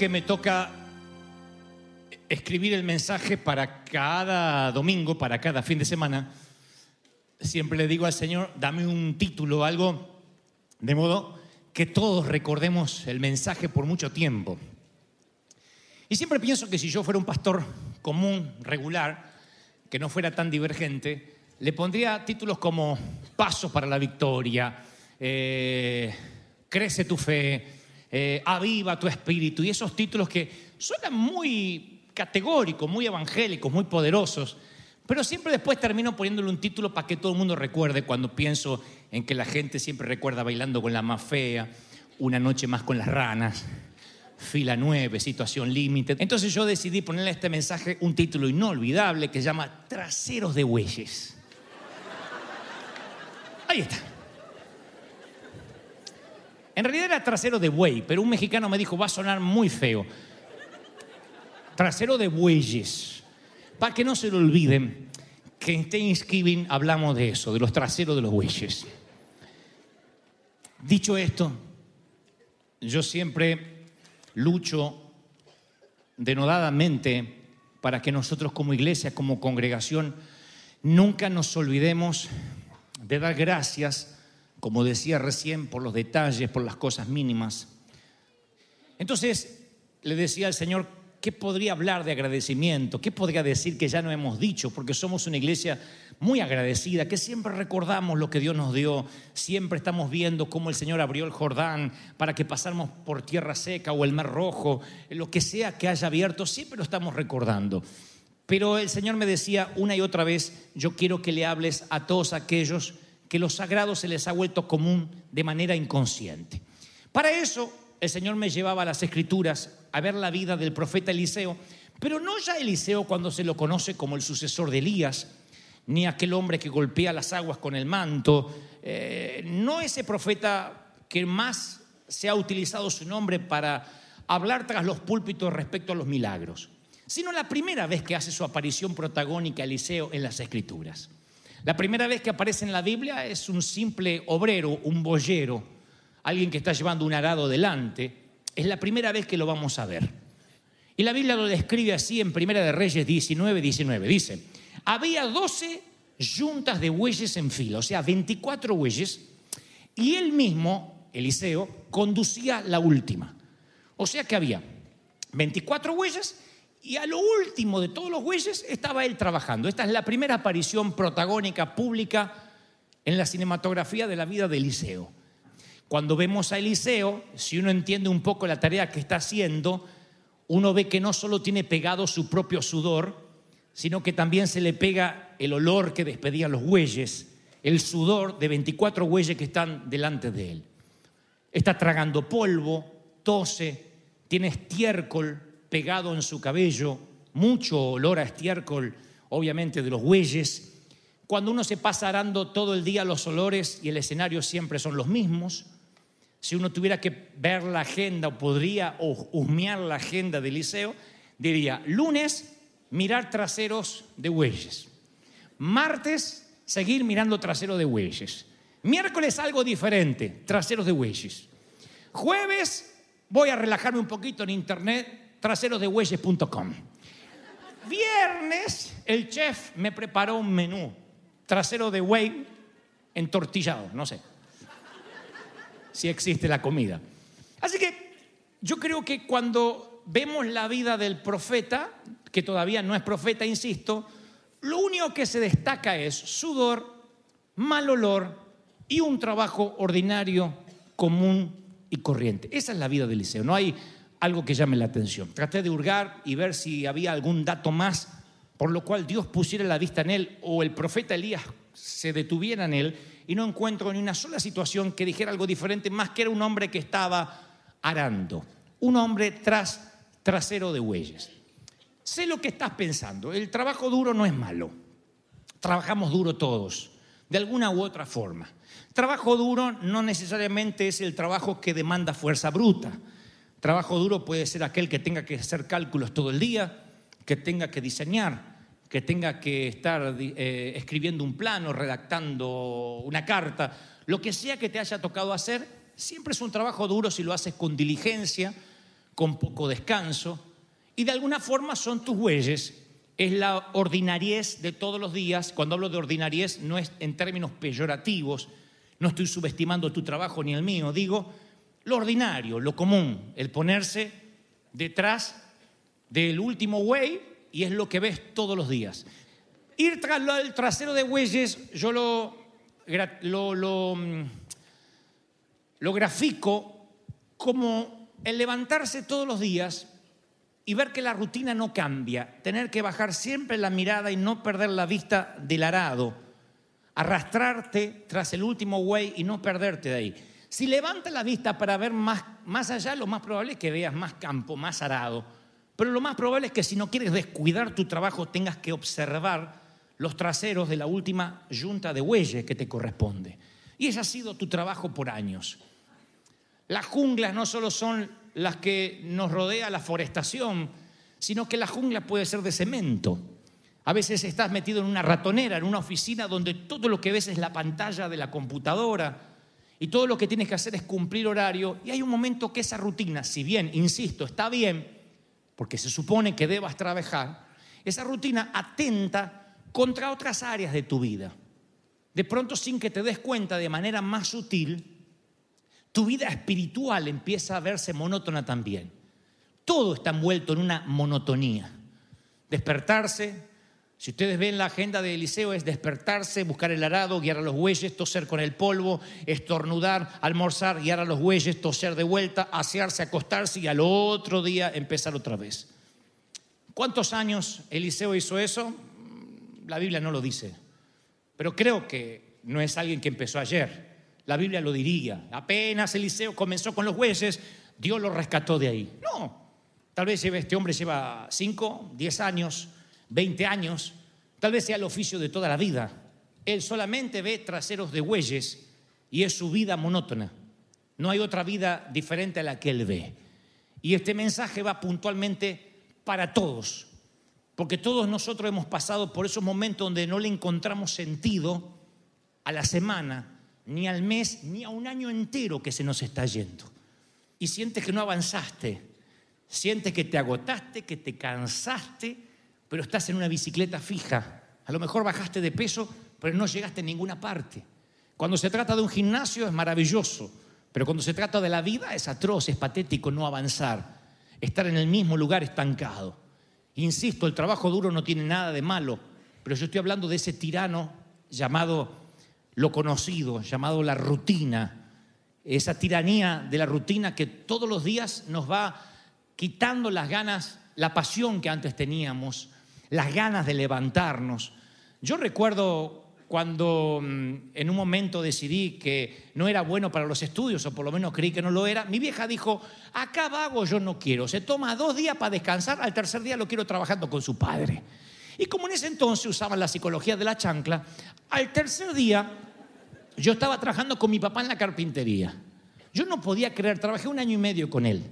que me toca escribir el mensaje para cada domingo, para cada fin de semana, siempre le digo al Señor, dame un título, algo, de modo que todos recordemos el mensaje por mucho tiempo. Y siempre pienso que si yo fuera un pastor común, regular, que no fuera tan divergente, le pondría títulos como Pasos para la Victoria, eh, Crece tu fe, eh, Aviva tu espíritu, y esos títulos que suenan muy categóricos, muy evangélicos, muy poderosos, pero siempre después termino poniéndole un título para que todo el mundo recuerde cuando pienso en que la gente siempre recuerda bailando con la más fea, una noche más con las ranas, fila 9, situación límite. Entonces yo decidí ponerle a este mensaje un título inolvidable que se llama Traseros de Bueyes. Ahí está. En realidad era trasero de buey, pero un mexicano me dijo, va a sonar muy feo. Trasero de bueyes. Para que no se lo olviden, que en Thanksgiving hablamos de eso, de los traseros de los bueyes. Dicho esto, yo siempre lucho denodadamente para que nosotros como iglesia, como congregación, nunca nos olvidemos de dar gracias, como decía recién, por los detalles, por las cosas mínimas. Entonces le decía al Señor, ¿qué podría hablar de agradecimiento? ¿Qué podría decir que ya no hemos dicho? Porque somos una iglesia muy agradecida, que siempre recordamos lo que Dios nos dio, siempre estamos viendo cómo el Señor abrió el Jordán para que pasáramos por tierra seca o el mar rojo, lo que sea que haya abierto, siempre lo estamos recordando. Pero el Señor me decía una y otra vez, yo quiero que le hables a todos aquellos que lo sagrado se les ha vuelto común de manera inconsciente. Para eso el Señor me llevaba a las escrituras a ver la vida del profeta Eliseo, pero no ya Eliseo cuando se lo conoce como el sucesor de Elías, ni aquel hombre que golpea las aguas con el manto, eh, no ese profeta que más se ha utilizado su nombre para hablar tras los púlpitos respecto a los milagros, sino la primera vez que hace su aparición protagónica Eliseo en las escrituras. La primera vez que aparece en la Biblia es un simple obrero, un boyero, alguien que está llevando un arado delante. Es la primera vez que lo vamos a ver. Y la Biblia lo describe así en Primera de Reyes 19, 19. Dice, había 12 yuntas de bueyes en fila, o sea, 24 bueyes, y él mismo, Eliseo, conducía la última. O sea que había 24 bueyes y a lo último de todos los bueyes estaba él trabajando. Esta es la primera aparición protagónica pública en la cinematografía de la vida de Eliseo. Cuando vemos a Eliseo, si uno entiende un poco la tarea que está haciendo, uno ve que no solo tiene pegado su propio sudor, sino que también se le pega el olor que despedían los bueyes, el sudor de 24 bueyes que están delante de él. Está tragando polvo, tose, tiene estiércol pegado en su cabello, mucho olor a estiércol, obviamente de los bueyes. Cuando uno se pasa arando todo el día, los olores y el escenario siempre son los mismos. Si uno tuviera que ver la agenda o podría husmear la agenda de Eliseo, diría, lunes, mirar traseros de bueyes. Martes, seguir mirando traseros de bueyes. Miércoles, algo diferente, traseros de bueyes. Jueves, voy a relajarme un poquito en internet, traserosdebueyes.com. Viernes, el chef me preparó un menú, trasero de buey entortillado, no sé si existe la comida. Así que yo creo que cuando vemos la vida del profeta, que todavía no es profeta, insisto, lo único que se destaca es sudor, mal olor y un trabajo ordinario, común y corriente. Esa es la vida de Eliseo. No hay algo que llame la atención. Traté de hurgar y ver si había algún dato más por lo cual Dios pusiera la vista en él o el profeta Elías se detuviera en él y no encuentro ni una sola situación que dijera algo diferente más que era un hombre que estaba arando, un hombre tras trasero de bueyes. Sé lo que estás pensando, el trabajo duro no es malo, trabajamos duro todos, de alguna u otra forma. Trabajo duro no necesariamente es el trabajo que demanda fuerza bruta. Trabajo duro puede ser aquel que tenga que hacer cálculos todo el día, que tenga que diseñar, que tenga que estar eh, escribiendo un plano, redactando una carta, lo que sea que te haya tocado hacer, siempre es un trabajo duro si lo haces con diligencia, con poco descanso, y de alguna forma son tus bueyes. Es la ordinariez de todos los días. Cuando hablo de ordinariez no es en términos peyorativos, no estoy subestimando tu trabajo ni el mío, digo lo ordinario, lo común, el ponerse detrás del último buey y es lo que ves todos los días. Ir tras el trasero de bueyes, yo lo, lo, mm, lo grafico como el levantarse todos los días y ver que la rutina no cambia, tener que bajar siempre la mirada y no perder la vista del arado, arrastrarte tras el último buey y no perderte de ahí. Si levantas la vista para ver más, más allá, lo más probable es que veas más campo, más arado. Pero lo más probable es que si no quieres descuidar tu trabajo, tengas que observar los traseros de la última yunta de bueyes que te corresponde. Y ese ha sido tu trabajo por años. Las junglas no solo son las que nos rodea la forestación, sino que la jungla puede ser de cemento. A veces estás metido en una ratonera, en una oficina donde todo lo que ves es la pantalla de la computadora y todo lo que tienes que hacer es cumplir horario y hay un momento que esa rutina, si bien, insisto, está bien, porque se supone que debas trabajar, esa rutina atenta contra otras áreas de tu vida. De pronto, sin que te des cuenta de manera más sutil, tu vida espiritual empieza a verse monótona también. Todo está envuelto en una monotonía. Despertarse, si ustedes ven la agenda de Eliseo es despertarse, buscar el arado, guiar a los bueyes, toser con el polvo, estornudar, almorzar, guiar a los bueyes, toser de vuelta, asearse, acostarse y al otro día empezar otra vez. ¿Cuántos años Eliseo hizo eso? La Biblia no lo dice, pero creo que no es alguien que empezó ayer. La Biblia lo diría. Apenas Eliseo comenzó con los bueyes, Dios lo rescató de ahí. No, tal vez este hombre lleva 5, 10 años 20 años, tal vez sea el oficio de toda la vida. Él solamente ve traseros de bueyes y es su vida monótona. No hay otra vida diferente a la que él ve. Y este mensaje va puntualmente para todos, porque todos nosotros hemos pasado por esos momentos donde no le encontramos sentido a la semana, ni al mes, ni a un año entero que se nos está yendo. Y sientes que no avanzaste, sientes que te agotaste, que te cansaste, pero estás en una bicicleta fija. A lo mejor bajaste de peso, pero no llegaste a ninguna parte. Cuando se trata de un gimnasio es maravilloso, pero cuando se trata de la vida es atroz, es patético no avanzar, estar en el mismo lugar estancado. Insisto, el trabajo duro no tiene nada de malo, pero yo estoy hablando de ese tirano llamado lo conocido, llamado la rutina, esa tiranía de la rutina que todos los días nos va quitando las ganas, la pasión que antes teníamos, las ganas de levantarnos. Yo recuerdo cuando mm, en un momento decidí que no era bueno para los estudios, o por lo menos creí que no lo era, mi vieja dijo, acá vago yo no quiero, se toma dos días para descansar, al tercer día lo quiero trabajando con su padre. Y como en ese entonces usaban la psicología de la chancla, al tercer día yo estaba trabajando con mi papá en la carpintería. Yo no podía creer, trabajé un año y medio con él.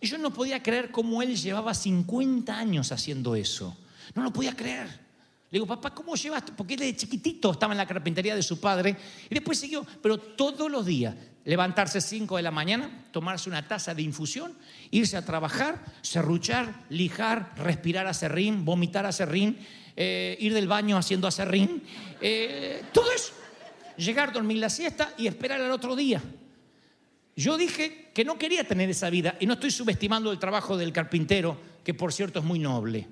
Y yo no podía creer cómo él llevaba 50 años haciendo eso. No lo podía creer. Le digo, papá, ¿cómo llevaste? Porque él de chiquitito estaba en la carpintería de su padre y después siguió, pero todos los días, levantarse 5 de la mañana, tomarse una taza de infusión, irse a trabajar, serruchar, lijar, respirar a serrín, vomitar a serrín, eh, ir del baño haciendo acerrín, eh, todo eso. Llegar, dormir la siesta y esperar al otro día. Yo dije que no quería tener esa vida y no estoy subestimando el trabajo del carpintero, que por cierto es muy noble.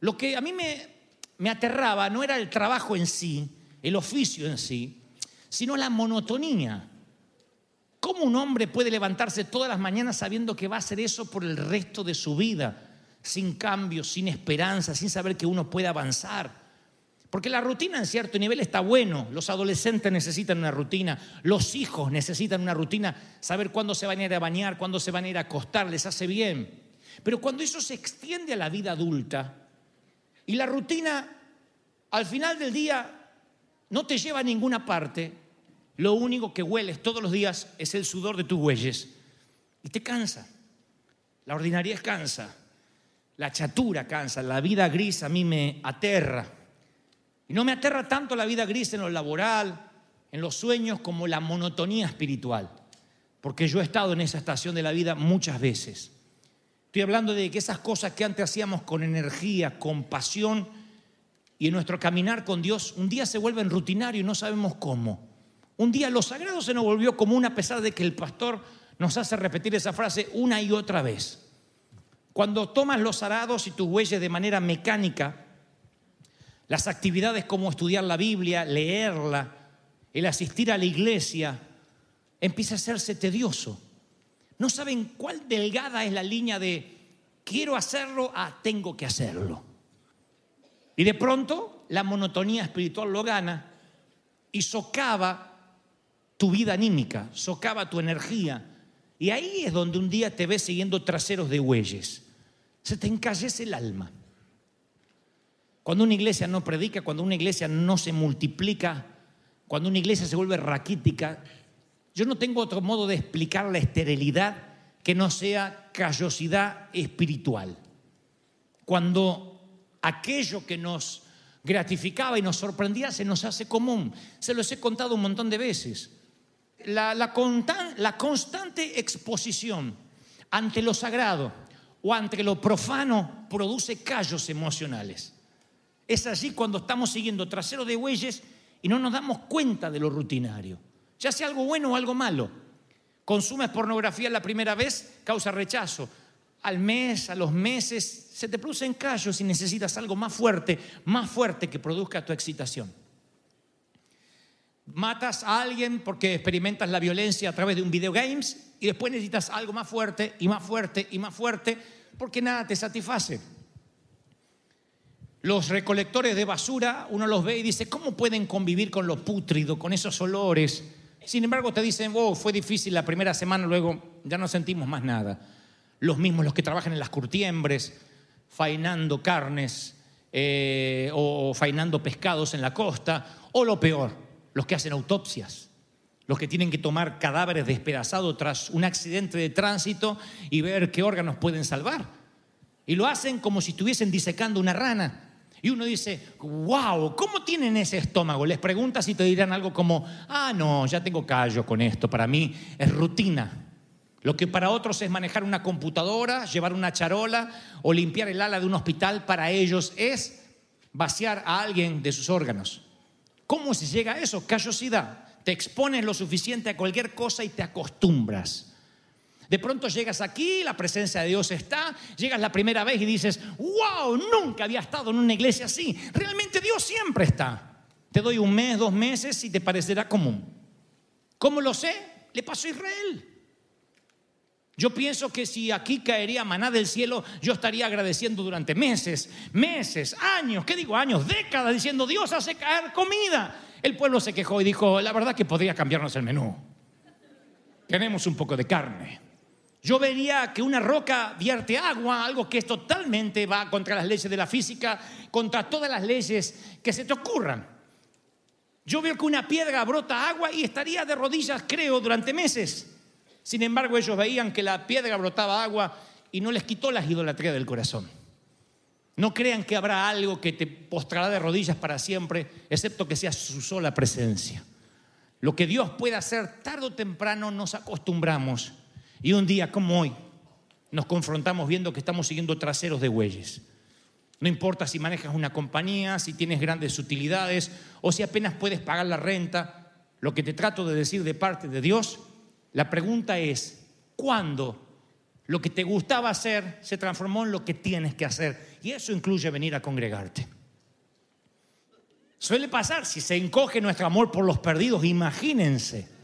Lo que a mí me, aterraba no era el trabajo en sí, el oficio en sí, sino la monotonía. ¿Cómo un hombre puede levantarse todas las mañanas sabiendo que va a hacer eso por el resto de su vida? Sin cambios, sin esperanza, sin saber que uno puede avanzar. Porque la rutina en cierto nivel está bueno. Los adolescentes necesitan una rutina, los hijos necesitan una rutina, saber cuándo se van a ir a bañar, cuándo se van a ir a acostar, les hace bien. Pero cuando eso se extiende a la vida adulta y la rutina al final del día no te lleva a ninguna parte, lo único que hueles todos los días es el sudor de tus huelles y te cansa. La ordinariedad cansa, la chatura cansa, la vida gris a mí me aterra. Y no me aterra tanto la vida gris en lo laboral, en los sueños, como la monotonía espiritual. Porque yo he estado en esa estación de la vida muchas veces. Estoy hablando de que esas cosas que antes hacíamos con energía, con pasión, y en nuestro caminar con Dios, un día se vuelven rutinario y no sabemos cómo. Un día lo sagrado se nos volvió común a pesar de que el pastor nos hace repetir esa frase una y otra vez. Cuando tomas los arados y tus huellas de manera mecánica, las actividades como estudiar la Biblia, leerla, el asistir a la iglesia, empieza a hacerse tedioso. No saben cuál delgada es la línea de quiero hacerlo a tengo que hacerlo. Y de pronto la monotonía espiritual lo gana y socava tu vida anímica, socava tu energía. Y ahí es donde un día te ves siguiendo traseros de bueyes. Se te encallece el alma. Cuando una iglesia no predica, cuando una iglesia no se multiplica, cuando una iglesia se vuelve raquítica, yo no tengo otro modo de explicar la esterilidad que no sea callosidad espiritual. Cuando aquello que nos gratificaba y nos sorprendía se nos hace común. Se los he contado un montón de veces. La, la, constante exposición ante lo sagrado o ante lo profano produce callos emocionales. Es allí cuando estamos siguiendo trasero de bueyes y no nos damos cuenta de lo rutinario. Ya sea algo bueno o algo malo. Consumes pornografía la primera vez, causa rechazo. Al mes, a los meses, se te producen callos y necesitas algo más fuerte, más fuerte que produzca tu excitación. Matas a alguien porque experimentas la violencia a través de un videogames y después necesitas algo más fuerte y más fuerte y más fuerte porque nada te satisface. Los recolectores de basura, uno los ve y dice, ¿cómo pueden convivir con lo pútrido, con esos olores? Sin embargo, te dicen, oh, fue difícil la primera semana, luego ya no sentimos más nada. Los mismos los que trabajan en las curtiembres, fainando carnes eh, o fainando pescados en la costa, o lo peor, los que hacen autopsias, los que tienen que tomar cadáveres despedazados tras un accidente de tránsito y ver qué órganos pueden salvar. Y lo hacen como si estuviesen disecando una rana. Y uno dice, wow, ¿cómo tienen ese estómago? Les preguntas y te dirán algo como, ah, no, ya tengo callo con esto, para mí es rutina. Lo que para otros es manejar una computadora, llevar una charola o limpiar el ala de un hospital, para ellos es vaciar a alguien de sus órganos. ¿Cómo se llega a eso? Callosidad. Te expones lo suficiente a cualquier cosa y te acostumbras. De pronto llegas aquí, la presencia de Dios está, llegas la primera vez y dices, wow, nunca había estado en una iglesia así. Realmente Dios siempre está. Te doy un mes, dos meses y te parecerá común. ¿Cómo lo sé? Le pasó a Israel. Yo pienso que si aquí caería maná del cielo, yo estaría agradeciendo durante meses, meses, años, ¿qué digo años? Décadas, diciendo, Dios hace caer comida. El pueblo se quejó y dijo, la verdad que podría cambiarnos el menú. Tenemos un poco de carne. Yo vería que una roca vierte agua, algo que es totalmente va contra las leyes de la física, contra todas las leyes que se te ocurran. Yo veo que una piedra brota agua y estaría de rodillas, creo, durante meses. Sin embargo, ellos veían que la piedra brotaba agua y no les quitó la idolatría del corazón. No crean que habrá algo que te postrará de rodillas para siempre, excepto que sea su sola presencia. Lo que Dios puede hacer tarde o temprano nos acostumbramos y un día como hoy nos confrontamos viendo que estamos siguiendo traseros de bueyes. No importa si manejas una compañía, si tienes grandes utilidades o si apenas puedes pagar la renta. Lo que te trato de decir de parte de Dios, la pregunta es, ¿cuándo lo que te gustaba hacer se transformó en lo que tienes que hacer? Y eso incluye venir a congregarte. Suele pasar, si se encoge nuestro amor por los perdidos, imagínense.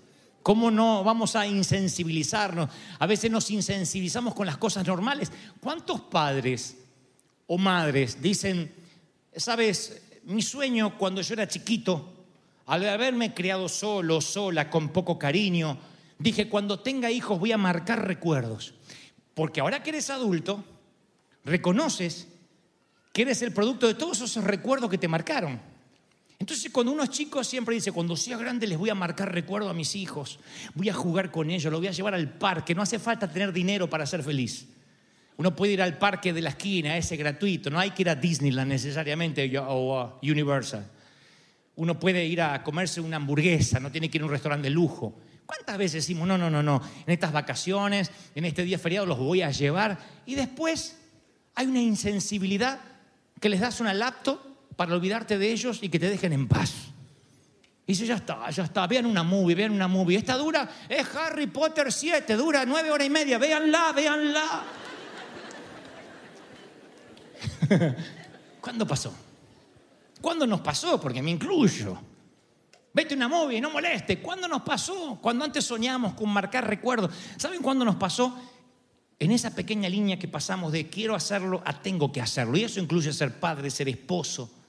¿Cómo no vamos a insensibilizarnos? A veces nos insensibilizamos con las cosas normales. ¿Cuántos padres o madres dicen, sabes, mi sueño cuando yo era chiquito, al haberme criado solo, sola, con poco cariño, dije, cuando tenga hijos voy a marcar recuerdos. Porque ahora que eres adulto, reconoces que eres el producto de todos esos recuerdos que te marcaron. Entonces, cuando uno es chico, siempre dice, cuando sea grande les voy a marcar recuerdo a mis hijos, voy a jugar con ellos, los voy a llevar al parque, no hace falta tener dinero para ser feliz. Uno puede ir al parque de la esquina, ese gratuito, no hay que ir a Disneyland necesariamente o a Universal. Uno puede ir a comerse una hamburguesa, no tiene que ir a un restaurante de lujo. ¿Cuántas veces decimos, no, no, no, no, en estas vacaciones, en este día feriado los voy a llevar? Y después hay una insensibilidad que les das una laptop para olvidarte de ellos y que te dejen en paz. Y dice, ya está, ya está, vean una movie, vean una movie. Esta dura, es Harry Potter 7, dura nueve horas y media, véanla, véanla. ¿Cuándo pasó? ¿Cuándo nos pasó? Porque me incluyo. Vete una movie, no moleste. ¿Cuándo nos pasó? Cuando antes soñamos con marcar recuerdos. ¿Saben cuándo nos pasó? En esa pequeña línea que pasamos de quiero hacerlo a tengo que hacerlo. Y eso incluye ser padre, ser esposo.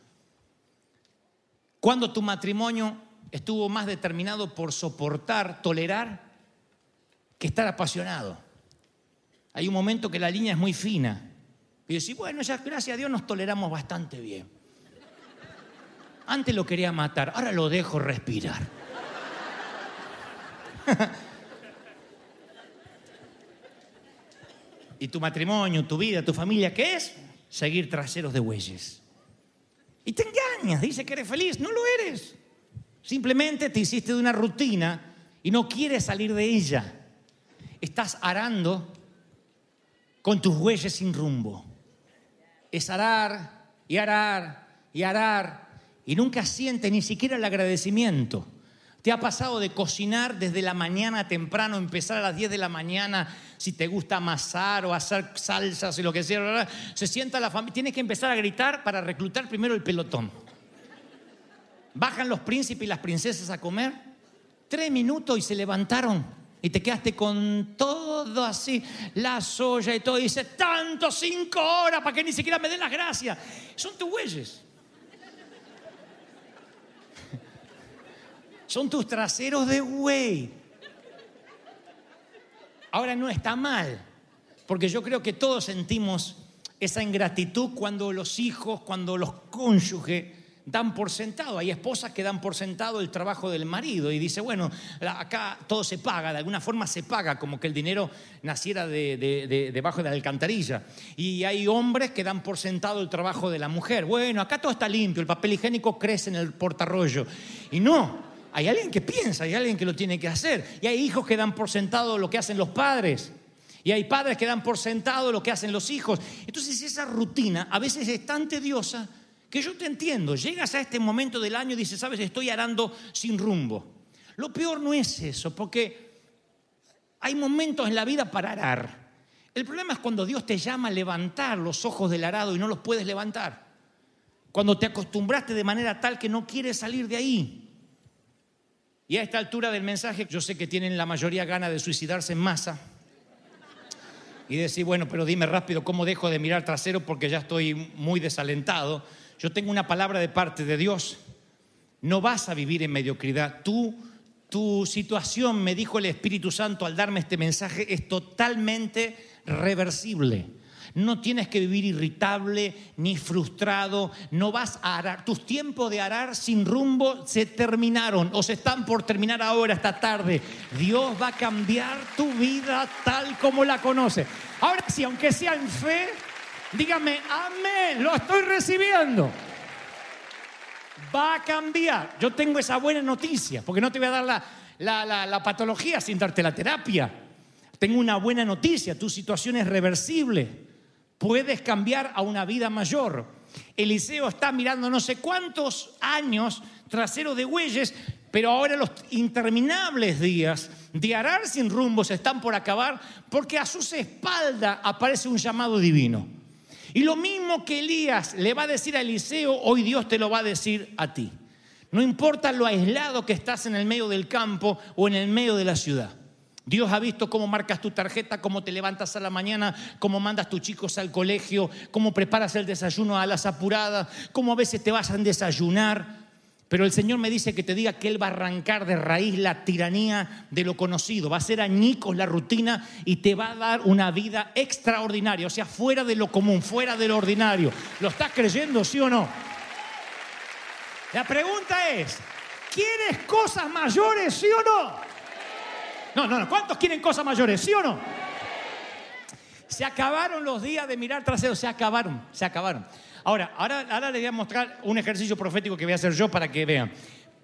Cuando tu matrimonio estuvo más determinado por soportar, tolerar, que estar apasionado. Hay un momento que la línea es muy fina. Y decís, bueno, gracias a Dios nos toleramos bastante bien. Antes lo quería matar, ahora lo dejo respirar. y tu matrimonio, tu vida, tu familia, ¿qué es? Seguir traseros de bueyes. Y te engañas, dice que eres feliz, no lo eres. Simplemente te hiciste de una rutina y no quieres salir de ella. Estás arando con tus bueyes sin rumbo. Es arar y arar y arar y nunca sientes ni siquiera el agradecimiento. ¿Te ha pasado de cocinar desde la mañana temprano, empezar a las 10 de la mañana, si te gusta amasar o hacer salsas y lo que sea? Se sienta la familia, tienes que empezar a gritar para reclutar primero el pelotón. Bajan los príncipes y las princesas a comer, tres minutos y se levantaron. Y te quedaste con todo así, la soya y todo. Y dice, tanto, cinco horas para que ni siquiera me den las gracias. Son tus bueyes. Son tus traseros de güey. Ahora no está mal, porque yo creo que todos sentimos esa ingratitud cuando los hijos, cuando los cónyuges dan por sentado. Hay esposas que dan por sentado el trabajo del marido y dice, bueno, acá todo se paga, de alguna forma se paga, como que el dinero naciera de, debajo de la alcantarilla. Y hay hombres que dan por sentado el trabajo de la mujer. Bueno, acá todo está limpio, el papel higiénico crece en el portarrollo. Y no, hay alguien que piensa, hay alguien que lo tiene que hacer. Y hay hijos que dan por sentado lo que hacen los padres. Y hay padres que dan por sentado lo que hacen los hijos. Entonces esa rutina a veces es tan tediosa que yo te entiendo. Llegas a este momento del año y dices, sabes, estoy arando sin rumbo. Lo peor no es eso, porque hay momentos en la vida para arar. El problema es cuando Dios te llama a levantar los ojos del arado y no los puedes levantar. Cuando te acostumbraste de manera tal que no quieres salir de ahí. Y a esta altura del mensaje, yo sé que tienen la mayoría ganas de suicidarse en masa y decir, bueno, pero dime rápido cómo dejo de mirar trasero porque ya estoy muy desalentado. Yo tengo una palabra de parte de Dios. No vas a vivir en mediocridad. Tú, tu situación, me dijo el Espíritu Santo al darme este mensaje, es totalmente reversible. No tienes que vivir irritable ni frustrado. No vas a arar. Tus tiempos de arar sin rumbo se terminaron o se están por terminar ahora, esta tarde. Dios va a cambiar tu vida tal como la conoce. Ahora sí, aunque sea en fe, dígame, amén, lo estoy recibiendo. Va a cambiar. Yo tengo esa buena noticia, porque no te voy a dar la, la patología sin darte la terapia. Tengo una buena noticia, tu situación es reversible puedes cambiar a una vida mayor. Eliseo está mirando no sé cuántos años trasero de bueyes, pero ahora los interminables días de arar sin rumbo se están por acabar porque a sus espaldas aparece un llamado divino. Y lo mismo que Elías le va a decir a Eliseo, hoy Dios te lo va a decir a ti. No importa lo aislado que estás en el medio del campo o en el medio de la ciudad. Dios ha visto cómo marcas tu tarjeta, cómo te levantas a la mañana, cómo mandas tus chicos al colegio, cómo preparas el desayuno a las apuradas, cómo a veces te vas a desayunar. Pero el Señor me dice que te diga que Él va a arrancar de raíz la tiranía de lo conocido, va a hacer añicos la rutina y te va a dar una vida extraordinaria, o sea, fuera de lo común, fuera de lo ordinario. ¿Lo estás creyendo, sí o no? La pregunta es, ¿quieres cosas mayores, sí o no? No, no, no. ¿Cuántos quieren cosas mayores? ¿Sí o no? Se acabaron los días de mirar trasero, se acabaron, se acabaron. Ahora, ahora, ahora les voy a mostrar un ejercicio profético que voy a hacer yo para que vean.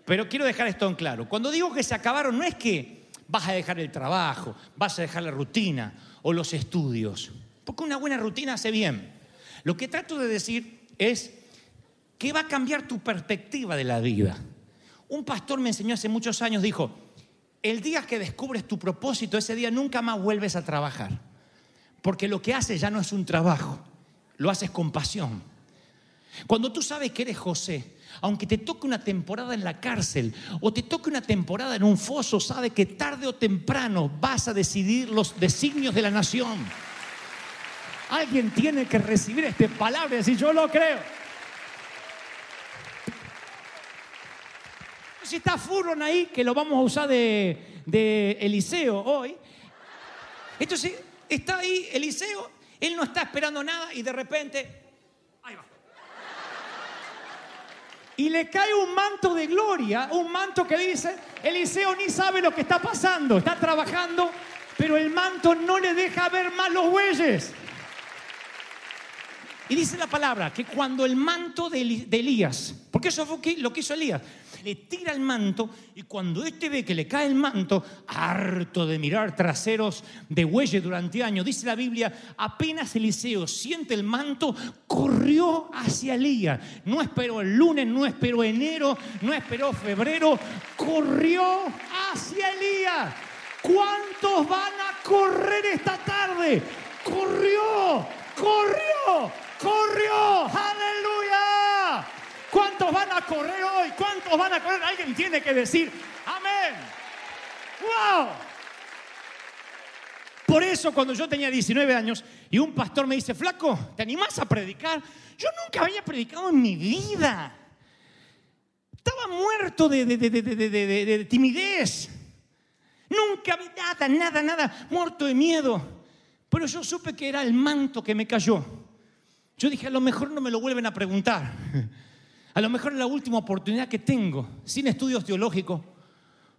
Pero quiero dejar esto en claro. Cuando digo que se acabaron, no es que vas a dejar el trabajo, vas a dejar la rutina o los estudios. Porque una buena rutina hace bien. Lo que trato de decir es que va a cambiar tu perspectiva de la vida. Un pastor me enseñó hace muchos años, dijo, el día que descubres tu propósito, ese día nunca más vuelves a trabajar. Porque lo que haces ya no es un trabajo, lo haces con pasión. Cuando tú sabes que eres José, aunque te toque una temporada en la cárcel o te toque una temporada en un foso, sabes que tarde o temprano vas a decidir los designios de la nación. Alguien tiene que recibir esta palabra y decir, yo lo creo. Si está Furron ahí, que lo vamos a usar de, de Eliseo hoy. Entonces, está ahí Eliseo, él no está esperando nada y de repente, ahí va. Y le cae un manto de gloria, un manto que dice, Eliseo ni sabe lo que está pasando, está trabajando, pero el manto no le deja ver más los bueyes. Y dice la palabra que cuando el manto de, Elías, porque eso fue lo que hizo Elías, le tira el manto y cuando este ve que le cae el manto, harto de mirar traseros de bueyes durante años, dice la Biblia, apenas Eliseo siente el manto, corrió hacia Elías. No esperó el lunes, no esperó enero, no esperó febrero, corrió hacia Elías. ¿Cuántos van a correr esta tarde? Corrió, corrió, corrió. Aleluya. ¿Cuántos van a correr hoy? ¿Cuántos van a correr? Alguien tiene que decir, amén. ¡Wow! Por eso cuando yo tenía 19 años y un pastor me dice, flaco, ¿te animás a predicar? Yo nunca había predicado en mi vida. Estaba muerto de, de timidez. Nunca había nada, nada, nada, muerto de miedo. Pero yo supe que era el manto que me cayó. Yo dije, a lo mejor no me lo vuelven a preguntar. A lo mejor es la última oportunidad que tengo, sin estudios teológicos,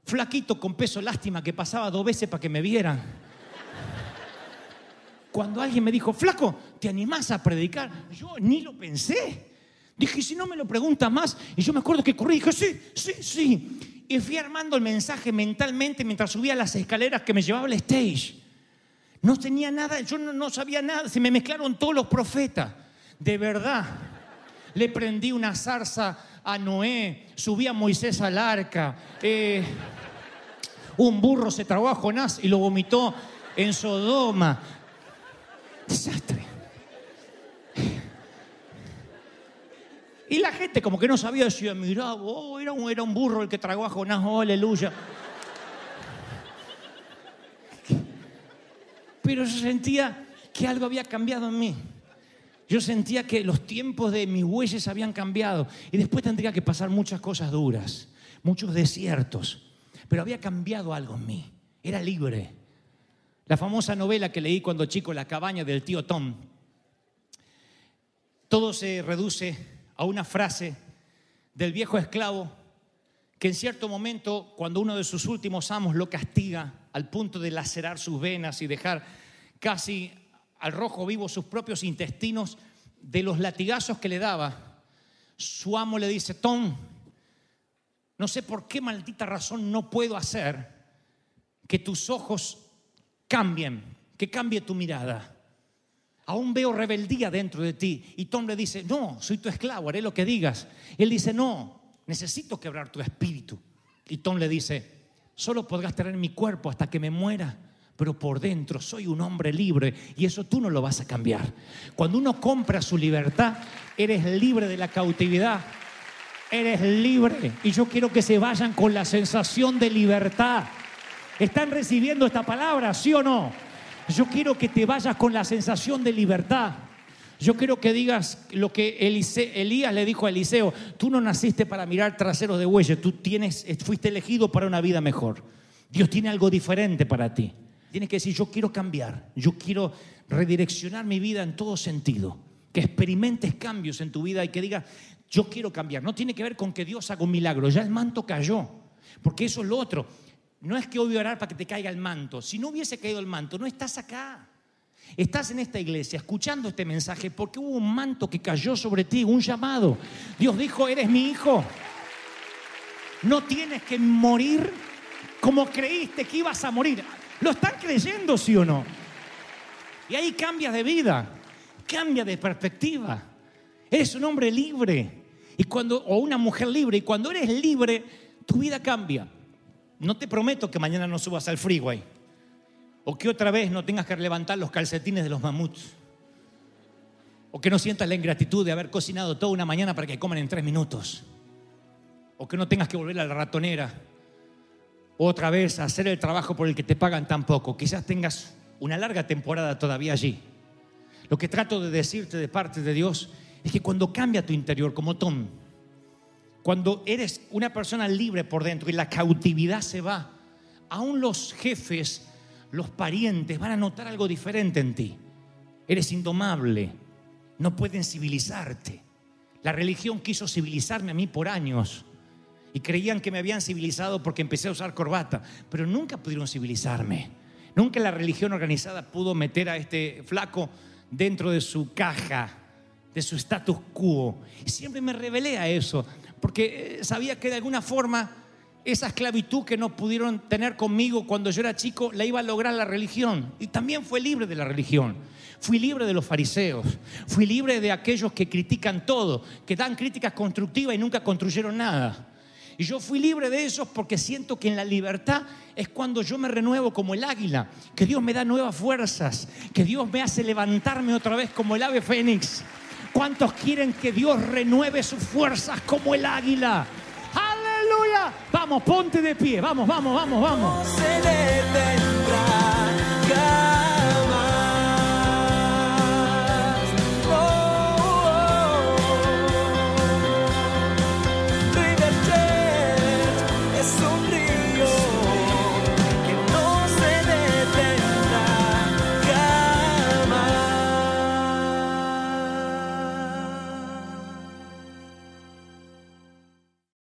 flaquito con peso lástima que pasaba dos veces para que me vieran. Cuando alguien me dijo, flaco, ¿te animás a predicar? Yo ni lo pensé. Dije, si no me lo pregunta más. Y yo me acuerdo que corrí dije, sí, sí, sí. Y fui armando el mensaje mentalmente mientras subía las escaleras que me llevaba al stage. No tenía nada, yo no, no sabía nada, se me mezclaron todos los profetas. De verdad le prendí una zarza a Noé, subí a Moisés al arca, eh, un burro se tragó a Jonás y lo vomitó en Sodoma. Desastre. Y la gente como que no sabía, decía, mira, oh, era, un, era un burro el que tragó a Jonás, oh, aleluya. Pero yo sentía que algo había cambiado en mí. Yo sentía que los tiempos de mis bueyes habían cambiado y después tendría que pasar muchas cosas duras, muchos desiertos, pero había cambiado algo en mí, era libre. La famosa novela que leí cuando chico, La cabaña del tío Tom, todo se reduce a una frase del viejo esclavo que en cierto momento, cuando uno de sus últimos amos lo castiga al punto de lacerar sus venas y dejar casi al rojo vivo sus propios intestinos de los latigazos que le daba, su amo le dice, Tom, no sé por qué maldita razón no puedo hacer que tus ojos cambien, que cambie tu mirada. aún veo rebeldía dentro de ti. Y Tom le dice, no, soy tu esclavo, haré lo que digas. Él dice, no, necesito quebrar tu espíritu. Y Tom le dice, solo podrás tener mi cuerpo hasta que me muera. Pero por dentro soy un hombre libre y eso tú no lo vas a cambiar. Cuando uno compra su libertad, eres libre de la cautividad. Eres libre. Y yo quiero que se vayan con la sensación de libertad. ¿Están recibiendo esta palabra, sí o no? Yo quiero que te vayas con la sensación de libertad. Yo quiero que digas lo que Elise- Elías le dijo a Eliseo, tú no naciste para mirar traseros de bueyes, tú tienes, fuiste elegido para una vida mejor. Dios tiene algo diferente para ti. Tienes que decir, yo quiero cambiar, yo quiero redireccionar mi vida en todo sentido. Que experimentes cambios en tu vida y que digas, yo quiero cambiar. No tiene que ver con que Dios haga un milagro, ya el manto cayó. Porque eso es lo otro. No es que hoy voy a orar para que te caiga el manto. Si no hubiese caído el manto, no estás acá. Estás en esta iglesia escuchando este mensaje porque hubo un manto que cayó sobre ti, un llamado. Dios dijo, eres mi hijo. No tienes que morir como creíste que ibas a morir. ¿Lo están creyendo, sí o no? Y ahí cambias de vida, cambia de perspectiva. Eres un hombre libre y cuando o una mujer libre y cuando eres libre, tu vida cambia. No te prometo que mañana no subas al freeway o que otra vez no tengas que levantar los calcetines de los mamuts o que no sientas la ingratitud de haber cocinado toda una mañana para que coman en tres minutos o que no tengas que volver a la ratonera otra vez hacer el trabajo por el que te pagan tan poco. Quizás tengas una larga temporada todavía allí. Lo que trato de decirte de parte de Dios es que cuando cambia tu interior, como Tom, cuando eres una persona libre por dentro y la cautividad se va, aún los jefes, los parientes van a notar algo diferente en ti. Eres indomable, no pueden civilizarte. La religión quiso civilizarme a mí por años y creían que me habían civilizado porque empecé a usar corbata, pero nunca pudieron civilizarme. Nunca la religión organizada pudo meter a este flaco dentro de su caja, de su status quo. Y siempre me rebelé a eso, porque eh, sabía que de alguna forma esa esclavitud que no pudieron tener conmigo cuando yo era chico la iba a lograr la religión. Y también fue libre de la religión. Fui libre de los fariseos. Fui libre de aquellos que critican todo, que dan críticas constructivas y nunca construyeron nada. Y yo fui libre de esos porque siento que en la libertad es cuando yo me renuevo como el águila, que Dios me da nuevas fuerzas, que Dios me hace levantarme otra vez como el ave fénix. ¿Cuántos quieren que Dios renueve sus fuerzas como el águila? ¡Aleluya! Vamos, ponte de pie, vamos, vamos, vamos, vamos. No se.